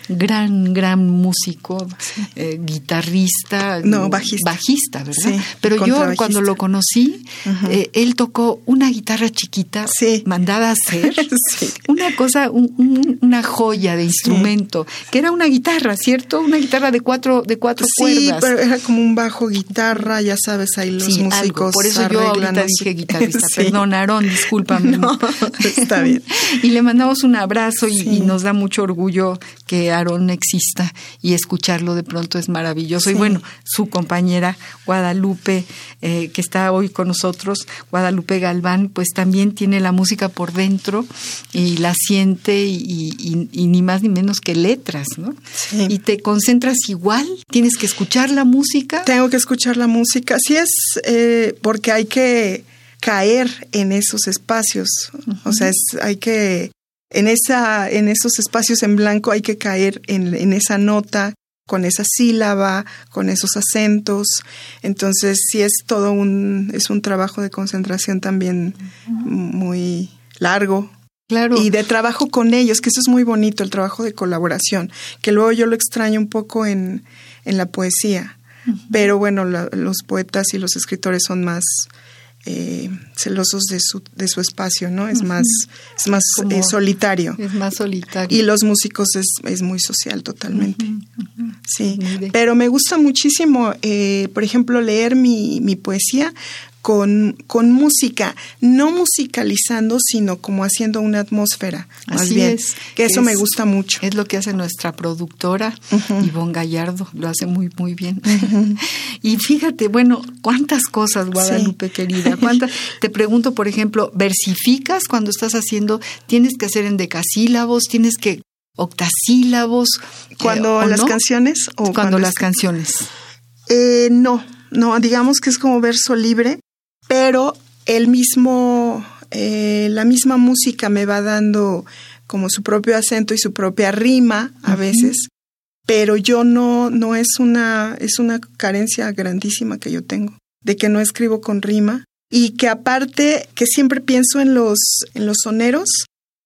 mm. gran, gran músico, sí. eh, guitarrista, no, bajista, bajista ¿verdad? Sí, Pero yo cuando lo conocí, uh -huh. eh, él tocó una guitarra chiquita sí. mandada a hacer, [LAUGHS] una cosa, un, un, una joya de instrumento, que era una guitarra, ¿cierto? Una guitarra de cuatro, de cuatro cuerdas. Sí, pero era como un bajo guitarra, ya sabes, ahí los músicos. Algo. Por eso yo ahorita dije guitarrista, [LAUGHS] Perdón, [LAUGHS] Aarón, discúlpame. No, está bien. [LAUGHS] y le mandamos un abrazo y, sí. y, nos da mucho orgullo que Aarón exista y escucharlo de pronto es maravilloso. Sí. Y bueno, su compañera Guadalupe, eh, que está hoy con nosotros, Guadalupe Galván, pues también tiene la música por dentro y la siente y, y, y ni más ni menos que letras, ¿no? Sí. Y te concentras igual, tienes que escuchar la música. Tengo que escuchar la música. Sí es eh, porque hay que caer en esos espacios. Uh -huh. O sea, es, hay que, en, esa, en esos espacios en blanco hay que caer en, en, esa nota, con esa sílaba, con esos acentos. Entonces, sí es todo un, es un trabajo de concentración también muy largo. Claro. Y de trabajo con ellos, que eso es muy bonito, el trabajo de colaboración, que luego yo lo extraño un poco en, en la poesía. Uh -huh. Pero bueno, la, los poetas y los escritores son más eh, celosos de su, de su espacio, ¿no? Es uh -huh. más, es más eh, solitario. Es más solitario. Y los músicos es, es muy social totalmente. Uh -huh. Sí. Pero me gusta muchísimo, eh, por ejemplo, leer mi, mi poesía con, con música, no musicalizando, sino como haciendo una atmósfera. Más Así bien, es. Que eso es, me gusta mucho. Es lo que hace nuestra productora, uh -huh. Ivonne Gallardo, lo hace muy, muy bien. Uh [LAUGHS] -huh. y fíjate, bueno, cuántas cosas, Guadalupe, sí. querida. ¿Cuántas? [LAUGHS] Te pregunto, por ejemplo, ¿versificas cuando estás haciendo? ¿Tienes que hacer en decasílabos? ¿Tienes que octasílabos? ¿Cuando eh, las no? canciones? O cuando, cuando las canciones. Eh, no, no, digamos que es como verso libre, pero el mismo, eh, la misma música me va dando como su propio acento y su propia rima a uh -huh. veces, pero yo no, no es una, es una carencia grandísima que yo tengo, de que no escribo con rima y que aparte que siempre pienso en los, en los soneros,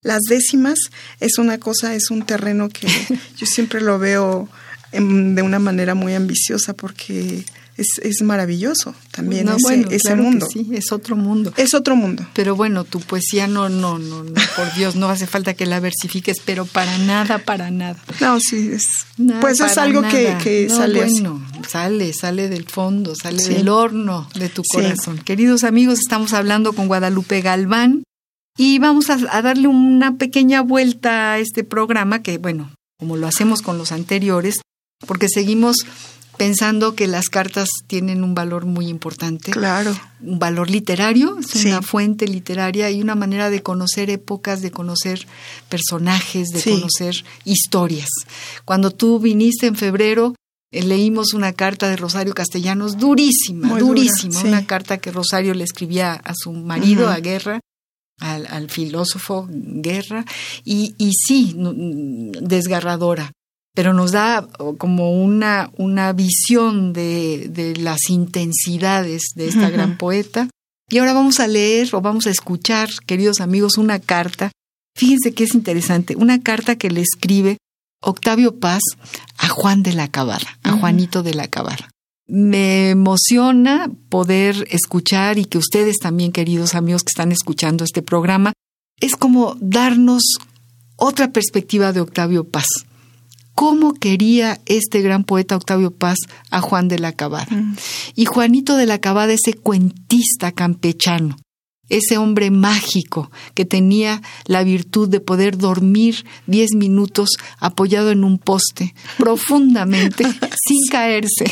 las décimas es una cosa, es un terreno que [LAUGHS] yo siempre lo veo en, de una manera muy ambiciosa porque es, es maravilloso también no, ese, bueno, ese claro mundo. sí, es otro mundo. Es otro mundo. Pero bueno, tu poesía no, no, no, no, por Dios, no hace falta que la versifiques, pero para nada, para nada. No, sí, es. Nada, pues es algo nada. que, que no, sale bueno, así. sale, sale del fondo, sale Sí. del horno de tu Sí. corazón. Queridos amigos, estamos hablando con Guadalupe Galván, Y vamos a, a darle una pequeña vuelta a este programa que, bueno, como lo hacemos con los anteriores, porque seguimos pensando que las cartas tienen un valor muy importante. Claro. Un valor literario, es Sí. una fuente literaria y una manera de conocer épocas, de conocer personajes, de Sí. conocer historias. Cuando tú viniste en febrero, eh, leímos una carta de Rosario Castellanos durísima, Muy dura, durísima, sí. una carta que Rosario le escribía a su marido, a Guerra, al, al filósofo Guerra, y, y sí, desgarradora, pero nos da como una, una visión de, de las intensidades de esta gran poeta. Y ahora vamos a leer o vamos a escuchar, queridos amigos, una carta. Fíjense que es interesante, una carta que le escribe Octavio Paz a Juan de la Cabada, a. Juanito de la Cabada. Me emociona poder escuchar y que ustedes también, queridos amigos que están escuchando este programa, es como darnos otra perspectiva de Octavio Paz. ¿Cómo quería este gran poeta Octavio Paz a Juan de la Cabada? Mm. Y Juanito de la Cabada, ese cuentista campechano, ese hombre mágico que tenía la virtud de poder dormir diez minutos apoyado en un poste [LAUGHS] profundamente [LAUGHS] sin caerse.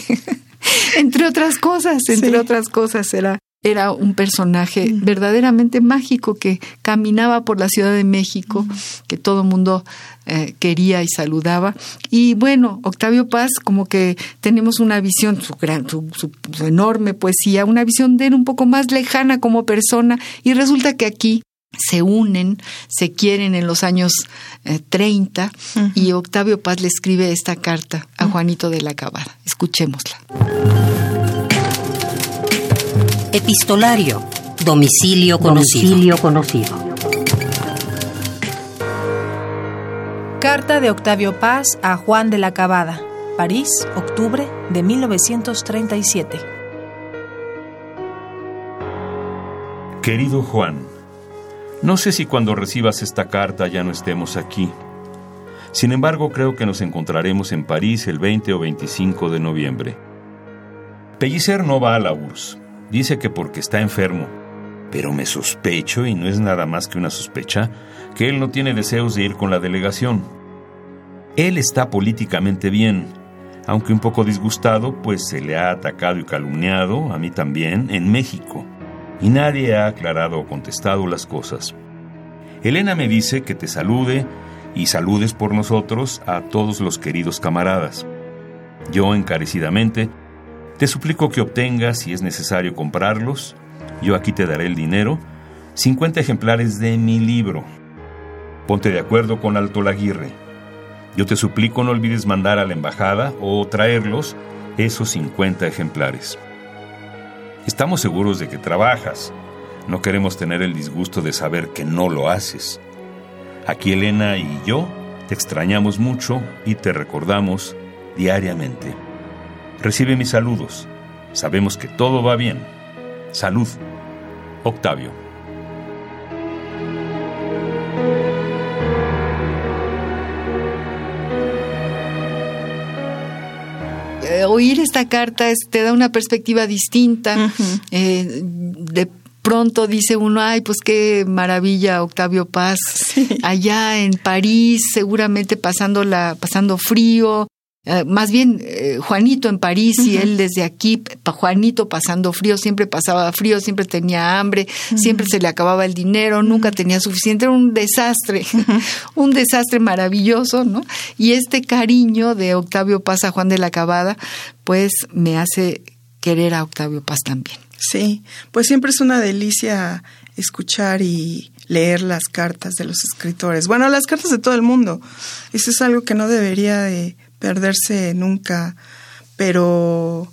[LAUGHS] entre otras cosas, entre Sí. otras cosas, era, era un personaje verdaderamente mágico que caminaba por la Ciudad de México, que todo el mundo eh, quería y saludaba. Y bueno, Octavio Paz, como que tenemos una visión, su, gran, su, su- su enorme poesía, una visión de él un poco más lejana como persona, y resulta que aquí se unen, se quieren en los años eh, 30 y Octavio Paz le escribe esta carta a Juanito de la Cabada. Escuchémosla. Epistolario. Domicilio conocido. Domicilio conocido. Carta de Octavio Paz a Juan de la Cabada, París, octubre de 1937. Querido Juan, no sé si cuando recibas esta carta ya no estemos aquí. Sin embargo, creo que nos encontraremos en París el 20 o 25 de noviembre. Pellicer no va a la URSS. Dice que porque está enfermo. Pero me sospecho, y no es nada más que una sospecha, que él no tiene deseos de ir con la delegación. Él está políticamente bien, aunque un poco disgustado, pues se le ha atacado y calumniado, a mí también, en México y nadie ha aclarado o contestado las cosas. Elena me dice que te salude y saludes por nosotros a todos los queridos camaradas. Yo encarecidamente te suplico que obtengas, si es necesario comprarlos, yo aquí te daré el dinero, 50 ejemplares de mi libro. Ponte de acuerdo con Alto Laguirre. Yo te suplico no olvides mandar a la embajada o traerlos esos 50 ejemplares. Estamos seguros de que trabajas. No queremos tener el disgusto de saber que no lo haces. Aquí Elena y yo te extrañamos mucho y te recordamos diariamente. Recibe mis saludos. Sabemos que todo va bien. Salud. Octavio. Eh, oír esta carta es- te da una perspectiva distinta. Eh, de pronto dice uno, ay, pues qué maravilla Octavio Paz, allá en París, seguramente pasando, la, pasando frío. Eh, más bien eh, Juanito en París y él desde aquí, pa- Juanito pasando frío, siempre pasaba frío, siempre tenía hambre, siempre se le acababa el dinero, nunca tenía suficiente, era un desastre, [LAUGHS] un desastre maravilloso, ¿no? Y este cariño de Octavio Paz a Juan de la Cabada, pues me hace querer a Octavio Paz también. Sí, pues siempre es una delicia escuchar y leer las cartas de los escritores. Bueno, las cartas de todo el mundo. Eso es algo que no debería de perderse nunca, pero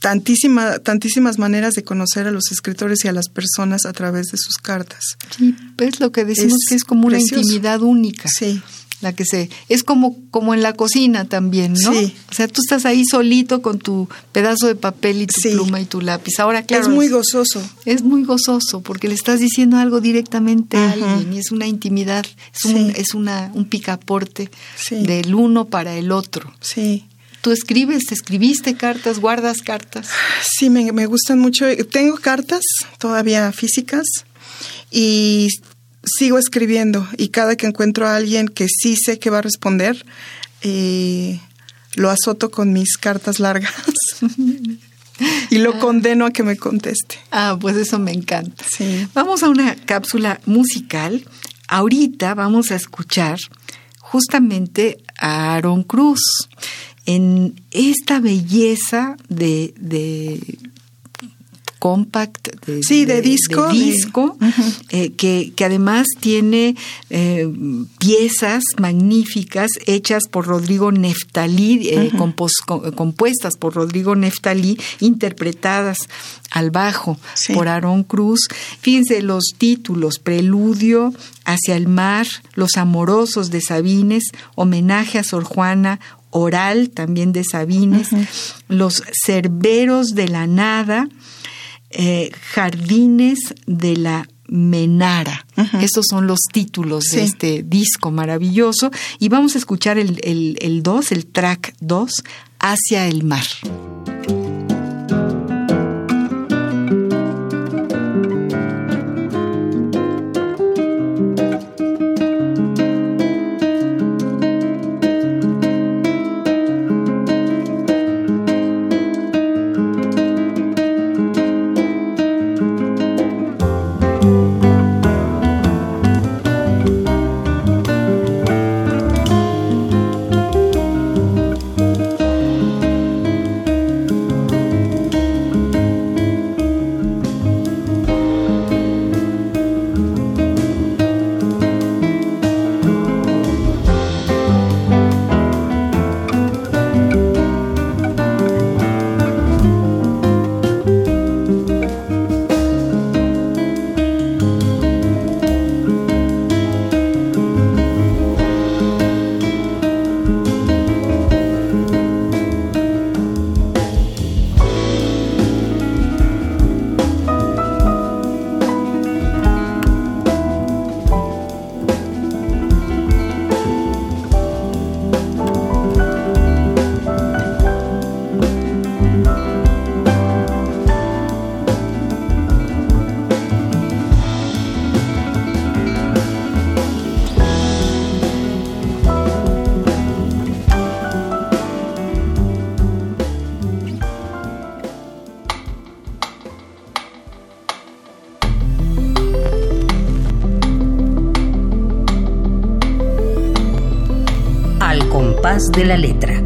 tantísima, tantísimas maneras de conocer a los escritores y a las personas a través de sus cartas. Sí, es lo que decimos Es que es como una precioso. intimidad única. Sí, La que se es como como en la cocina también, ¿no? Sí. O sea, tú estás ahí solito con tu pedazo de papel y tu Sí. pluma y tu lápiz. Ahora claro, es muy gozoso. es muy gozoso porque le estás diciendo algo directamente a alguien y es una intimidad, es un Sí. es una un picaporte del uno para el otro. Sí. Tú escribes, escribiste cartas, guardas cartas. Sí, me, me gustan mucho. Tengo cartas todavía físicas y sigo escribiendo y cada que encuentro a alguien que sí sé que va a responder, eh, lo azoto con mis cartas largas [LAUGHS] y lo condeno a que me conteste. Ah, pues eso me encanta. Sí. Vamos a una cápsula musical. Ahorita vamos a escuchar justamente a Aaron Cruz en esta belleza de, de compact, de, Sí, de disco, de disco, eh, que, que además tiene eh, piezas magníficas hechas por Rodrigo Neftalí, eh, compos- compuestas por Rodrigo Neftalí, interpretadas al bajo Sí. por Aarón Cruz. Fíjense los títulos, Preludio hacia el mar, Los amorosos de Sabines, Homenaje a Sor Juana, Oral también de Sabines, Los cerberos de la nada, eh, Jardines de la Menara. Estos son los títulos de este disco maravilloso. Y vamos a escuchar el 2, el, el, dos, el track 2, Hacia el mar. De la letra.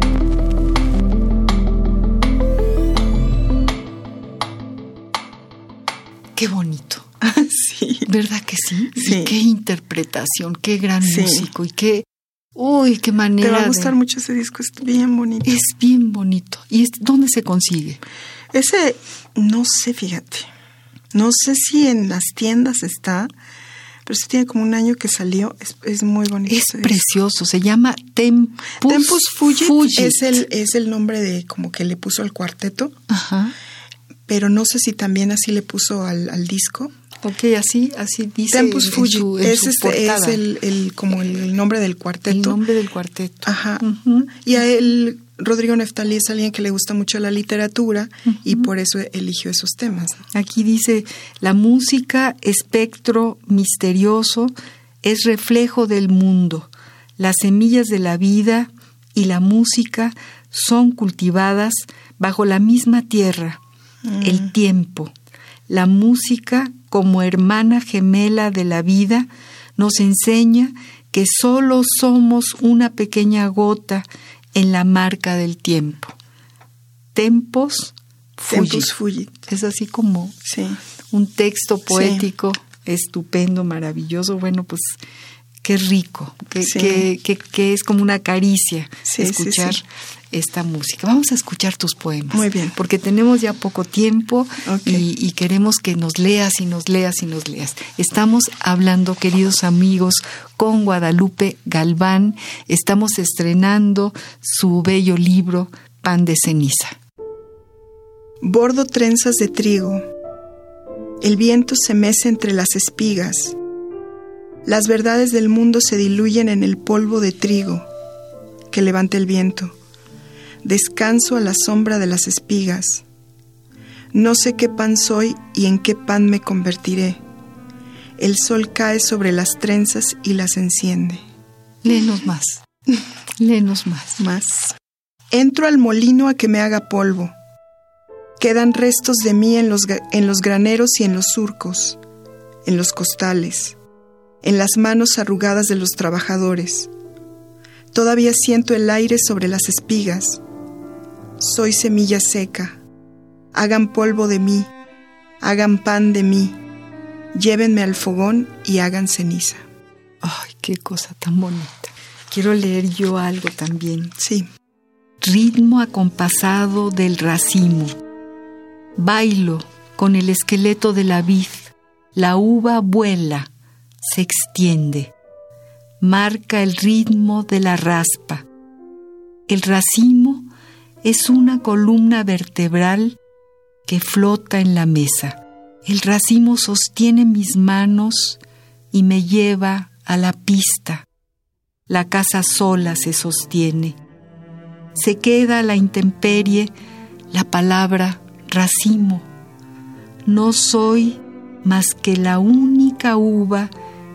Qué bonito. [LAUGHS] sí. ¿Verdad que sí? Sí. Y qué interpretación, qué gran Sí. músico y qué... Uy, qué manera Te va a de- gustar mucho ese disco, es bien bonito. Es bien bonito. ¿Y es- dónde se consigue? Ese, no sé, fíjate. No sé si en las tiendas está, pero sí tiene como un año que salió. Es, es muy bonito. Es ese precioso. Se llama Tempus, Tempus Fugit, Fugit. Es, el, es el nombre de como que le puso al cuarteto, Ajá. pero no sé si también así le puso al, al disco. Ok, así, así dice Tempus Fugit en es, el, el- como el, el nombre del cuarteto. El nombre del cuarteto. Ajá. Y a él, Rodrigo Neftalí es alguien que le gusta mucho la literatura y por eso eligió esos temas. Aquí dice, la música, espectro misterioso, es reflejo del mundo. Las semillas de la vida y la música son cultivadas bajo la misma tierra, el tiempo. La música, como hermana gemela de la vida, nos enseña que solo somos una pequeña gota en la marca del tiempo. Tempos fugit. Tempus. Es así como Sí. un texto poético estupendo, maravilloso. Bueno, pues qué rico, que, Sí. que- que- que es como una caricia escuchar. Esta música. Vamos a escuchar tus poemas. Muy bien. Porque tenemos ya poco tiempo y, y queremos que nos leas y nos leas y nos leas. Estamos hablando, queridos amigos, con Guadalupe Galván. Estamos estrenando su bello libro, Pan de Ceniza. Bordo trenzas de trigo. El viento se mece entre las espigas. Las verdades del mundo se diluyen en el polvo de trigo que levanta el viento. Descanso a la sombra de las espigas. No sé qué pan soy y en qué pan me convertiré. El sol cae sobre las trenzas y las enciende. Léenos más. [LAUGHS] Léenos más. Más. Entro al molino a que me haga polvo. Quedan restos de mí en los, en los graneros y en los surcos, en los costales, en las manos arrugadas de los trabajadores. Todavía siento el aire sobre las espigas. Soy semilla seca. Hagan polvo de mí, hagan pan de mí, llévenme al fogón y hagan ceniza. Ay, qué cosa tan bonita. Quiero leer yo algo también. Sí. Ritmo acompasado del racimo. Bailo con el esqueleto de la vid. La uva vuela, se extiende. Marca el ritmo de la raspa. El racimo es una columna vertebral que flota en la mesa. El racimo sostiene mis manos y me lleva a la pista. La casa sola se sostiene. Se queda a la intemperie la palabra racimo. No soy más que la única uva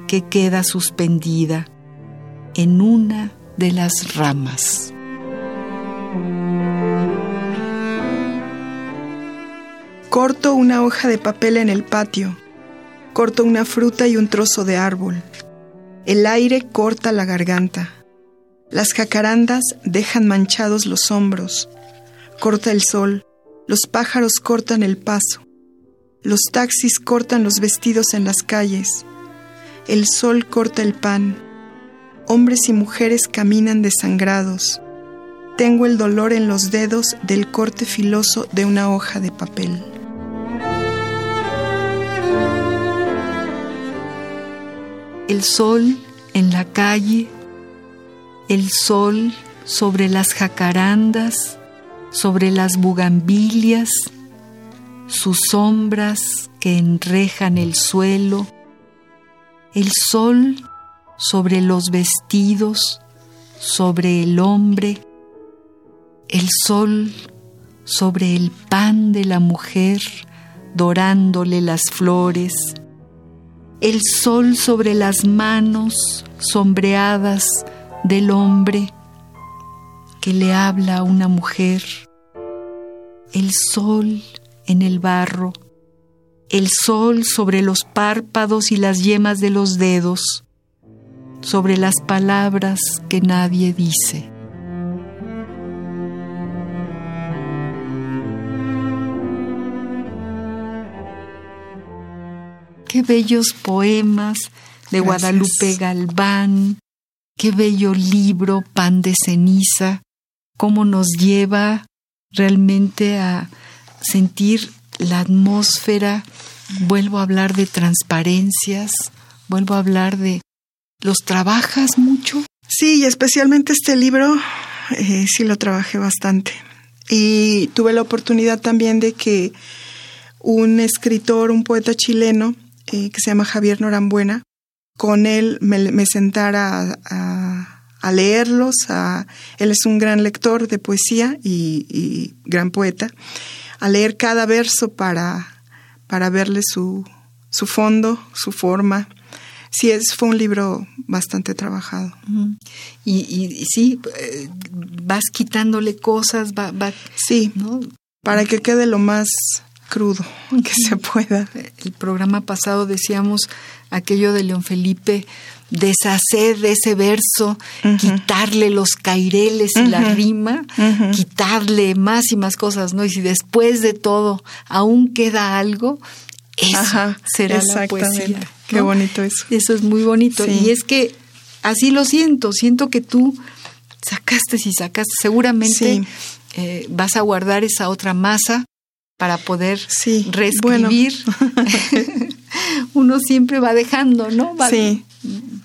que queda suspendida en una de las ramas. Corto una hoja de papel en el patio. Corto una fruta y un trozo de árbol. El aire corta la garganta. Las jacarandas dejan manchados los hombros. Corta el sol. Los pájaros cortan el paso. Los taxis cortan los vestidos en las calles. El sol corta el pan. Hombres y mujeres caminan desangrados. Tengo el dolor en los dedos del corte filoso de una hoja de papel. El sol en la calle, el sol sobre las jacarandas, sobre las bugambilias, sus sombras que enrejan el suelo, el sol sobre los vestidos, sobre el hombre, el sol sobre el pan de la mujer, dorándole las flores, el sol sobre las manos sombreadas del hombre que le habla a una mujer, el sol en el barro, el sol sobre los párpados y las yemas de los dedos, sobre las palabras que nadie dice. Qué bellos poemas de Guadalupe Galván, qué bello libro, Pan de ceniza, cómo nos lleva realmente a sentir la atmósfera. Vuelvo a hablar de transparencias, vuelvo a hablar de... ¿Los trabajas mucho? Sí, y especialmente este libro, eh, sí lo trabajé bastante. Y tuve la oportunidad también de que un escritor, un poeta chileno, eh, que se llama Javier Norambuena, con él me, sentara a, leerlos. él es un gran lector de poesía y, gran poeta. A leer cada verso para, para verle su, su fondo, su forma. Sí, es, fue un libro bastante trabajado. y, y, sí, eh, vas quitándole cosas, va, sí, para que quede lo más crudo [LAUGHS] que se pueda. El programa pasado decíamos aquello de León Felipe, deshacer de ese verso, quitarle los caireles y la rima, quitarle más y más cosas, ¿no? Y si después de todo aún queda algo, eso será la poesía. Qué bonito eso. Eso es muy bonito. Y es que así lo siento, siento que tú sacaste y sacaste, seguramente eh, vas a guardar esa otra masa para poder reescribir. [LAUGHS] Uno siempre va dejando, ¿no? sí.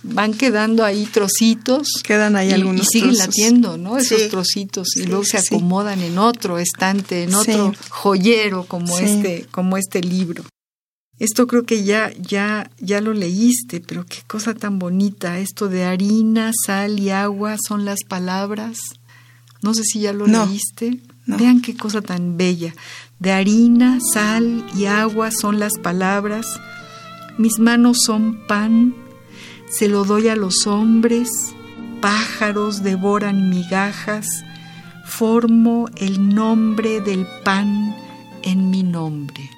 Van quedando ahí trocitos. Quedan ahí algunos Y siguen latiendo, ¿no? Esos trocitos. y luego se acomodan en otro estante, en otro joyero como este, como este libro. Esto creo que ya, ya, ya lo leíste, pero qué cosa tan bonita. Esto de harina, sal y agua son las palabras. No sé si ya lo leíste. Vean qué cosa tan bella. De harina, sal y agua son las palabras. mis manos son pan, se lo doy a los hombres, pájaros devoran migajas, formo el nombre del pan en mi nombre.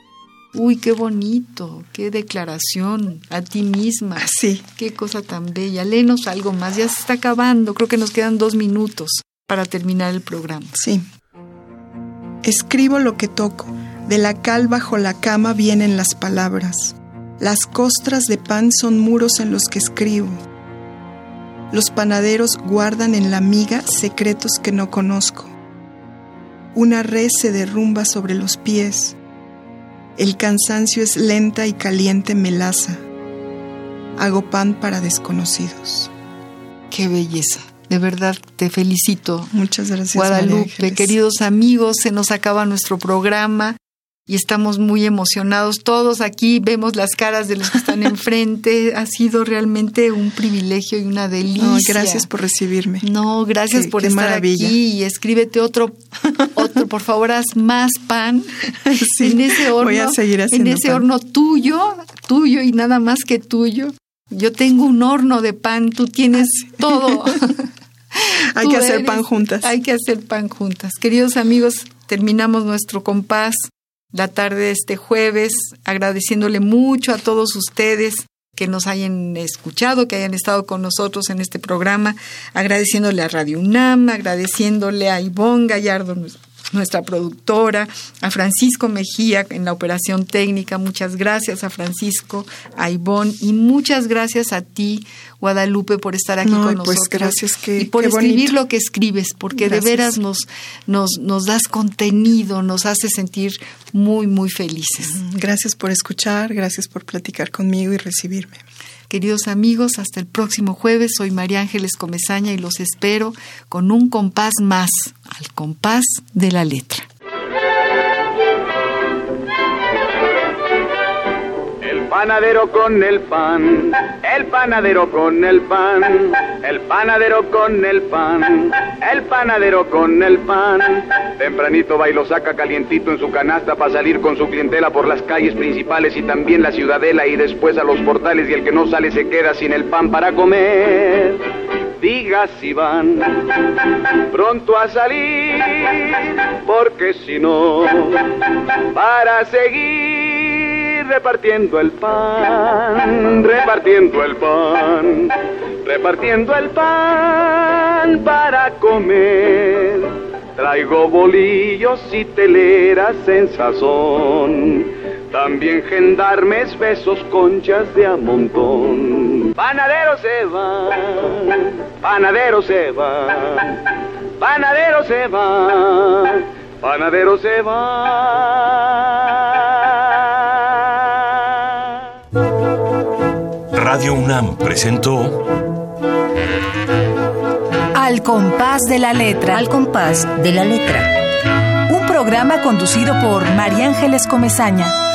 Uy, qué bonito, qué declaración a ti misma. [LAUGHS] Sí. Qué cosa tan bella. Léenos algo más, ya se está acabando, creo que nos quedan dos minutos para terminar el programa. Sí. Escribo lo que toco, de la cal bajo la cama vienen las palabras. Las costras de pan son muros en los que escribo. Los panaderos guardan en la miga secretos que no conozco. Una red se derrumba sobre los pies. El cansancio es lenta y caliente melaza. Hago pan para desconocidos. Qué belleza. De verdad, te felicito. Muchas gracias. Guadalupe, queridos amigos, se nos acaba nuestro programa y estamos muy emocionados. Todos aquí vemos las caras de los que están [LAUGHS] enfrente. Ha sido realmente un privilegio y una delicia. Ay, gracias por recibirme. No, gracias por estar maravilla. aquí y escríbete otro, otro, por favor, haz más pan [LAUGHS] Sí, en ese horno, voy a seguir en haciendo ese pan. horno tuyo, tuyo y nada más que tuyo. Yo tengo un horno de pan, tú tienes todo. [LAUGHS] Hay que hacer eres- pan juntas. Hay que hacer pan juntas. Queridos amigos, terminamos nuestro compás la tarde de este jueves, agradeciéndole mucho a todos ustedes que nos hayan escuchado, que hayan estado con nosotros en este programa, agradeciéndole a Radio UNAM, agradeciéndole a Ivonne Gallardo, nuestra productora, a Francisco Mejía en la operación técnica, muchas gracias a Francisco, a Ivonne y muchas gracias a ti, Guadalupe, por estar aquí No, con pues nosotros. gracias, qué- y por escribir bonito. lo que escribes, porque de veras nos, nos, nos das contenido, nos hace sentir muy, muy felices. Gracias por escuchar, gracias por platicar conmigo y recibirme. Queridos amigos, hasta el próximo jueves. Soy María Ángeles Comezaña y los espero con un compás más, al compás de la letra. El panadero con el pan, el panadero con el pan, el panadero con el pan, el panadero con el pan. Tempranito va y lo saca calientito en su canasta para salir con su clientela por las calles principales y también la ciudadela y después a los portales y el que no sale se queda sin el pan para comer. Diga si van pronto a salir, porque si no, para seguir repartiendo el pan, repartiendo el pan, repartiendo el pan para comer. Traigo bolillos y teleras en sazón, también gendarmes, besos, conchas de a montón. Panadero se va, panadero se va, panadero se va, panadero se va. Radio UNAM presentó Al compás de la letra. Al compás de la letra. Un programa conducido por María Ángeles Comezaña.